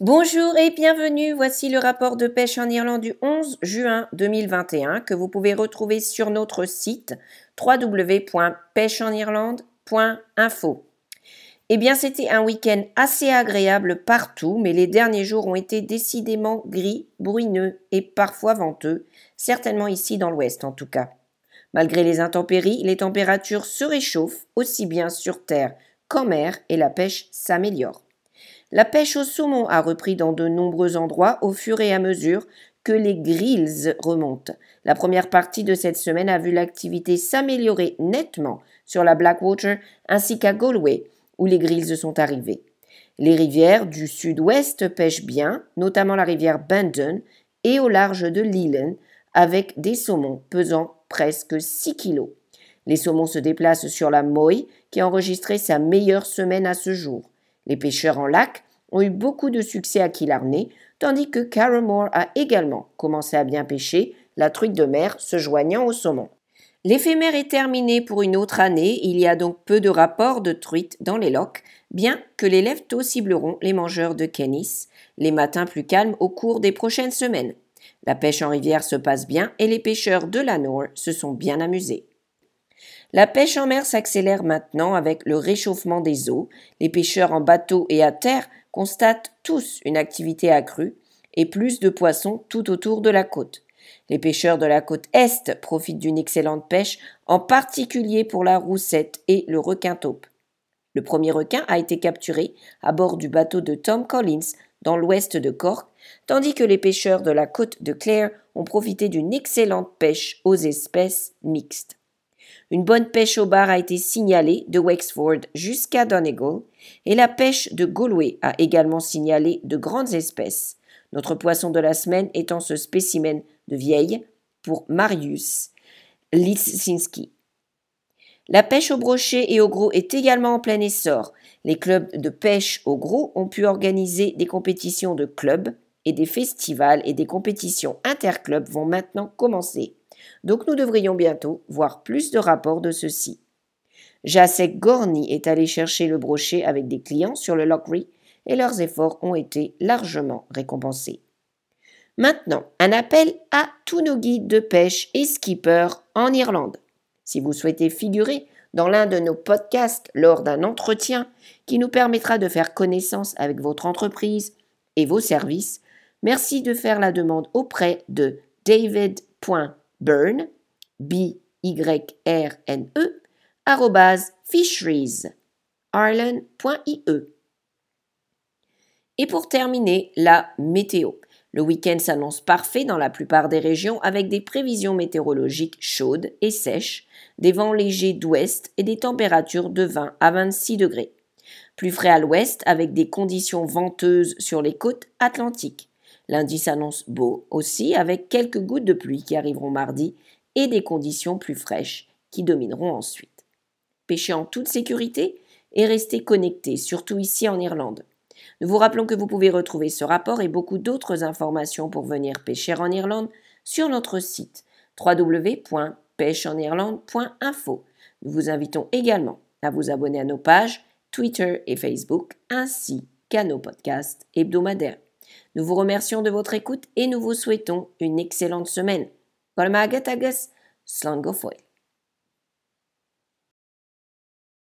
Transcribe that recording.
Bonjour et bienvenue, voici le rapport de pêche en Irlande du 11 juin 2021 que vous pouvez retrouver sur notre site www.pêcheenirlande.info. Eh bien, c'était un week-end assez agréable partout, mais les derniers jours ont été décidément gris, bruineux et parfois venteux, certainement ici dans l'ouest en tout cas. Malgré les intempéries, les températures se réchauffent aussi bien sur terre qu'en mer et la pêche s'améliore. La pêche au saumon a repris dans de nombreux endroits au fur et à mesure que les grilles remontent. La première partie de cette semaine a vu l'activité s'améliorer nettement sur la Blackwater ainsi qu'à Galway, où les grilles sont arrivées. Les rivières du sud-ouest pêchent bien, notamment la rivière Bandon et au large de Leland, avec des saumons pesant presque 6 kilos. Les saumons se déplacent sur la Moy, qui a enregistré sa meilleure semaine à ce jour. Les pêcheurs en lac ont eu beaucoup de succès à Killarney, tandis que Carramore a également commencé à bien pêcher, la truite de mer se joignant au saumon. L'éphémère est terminé pour une autre année, il y a donc peu de rapports de truites dans les lochs, bien que les lèvres cibleront les mangeurs de Kennis, les matins plus calmes au cours des prochaines semaines. La pêche en rivière se passe bien et les pêcheurs de la Nord se sont bien amusés. La pêche en mer s'accélère maintenant avec le réchauffement des eaux. Les pêcheurs en bateau et à terre constatent tous une activité accrue et plus de poissons tout autour de la côte. Les pêcheurs de la côte Est profitent d'une excellente pêche, en particulier pour la roussette et le requin taupe. Le premier requin a été capturé à bord du bateau de Tom Collins dans l'ouest de Cork, tandis que les pêcheurs de la côte de Clare ont profité d'une excellente pêche aux espèces mixtes. Une bonne pêche au bar a été signalée de Wexford jusqu'à Donegal et la pêche de Galway a également signalé de grandes espèces. Notre poisson de la semaine étant ce spécimen de vieille pour Marius Lisinski. La pêche au brochet et au gros est également en plein essor. Les clubs de pêche au gros ont pu organiser des compétitions de clubs et des festivals et des compétitions interclubs vont maintenant commencer donc nous devrions bientôt voir plus de rapports de ceux-ci. Jacek Gorny est allé chercher le brochet avec des clients sur le Lockry et leurs efforts ont été largement récompensés. Maintenant, un appel à tous nos guides de pêche et skippers en Irlande. Si vous souhaitez figurer dans l'un de nos podcasts lors d'un entretien qui nous permettra de faire connaissance avec votre entreprise et vos services, merci de faire la demande auprès de david burn, B-Y-R-N-E, fisheries, Et pour terminer, la météo. Le week-end s'annonce parfait dans la plupart des régions avec des prévisions météorologiques chaudes et sèches, des vents légers d'ouest et des températures de 20 à 26 degrés. Plus frais à l'ouest avec des conditions venteuses sur les côtes atlantiques. Lundi s'annonce beau aussi, avec quelques gouttes de pluie qui arriveront mardi et des conditions plus fraîches qui domineront ensuite. Pêchez en toute sécurité et restez connectés, surtout ici en Irlande. Nous vous rappelons que vous pouvez retrouver ce rapport et beaucoup d'autres informations pour venir pêcher en Irlande sur notre site www.pêcheenirlande.info. Nous vous invitons également à vous abonner à nos pages Twitter et Facebook ainsi qu'à nos podcasts hebdomadaires. Nous vous remercions de votre écoute et nous vous souhaitons une excellente semaine.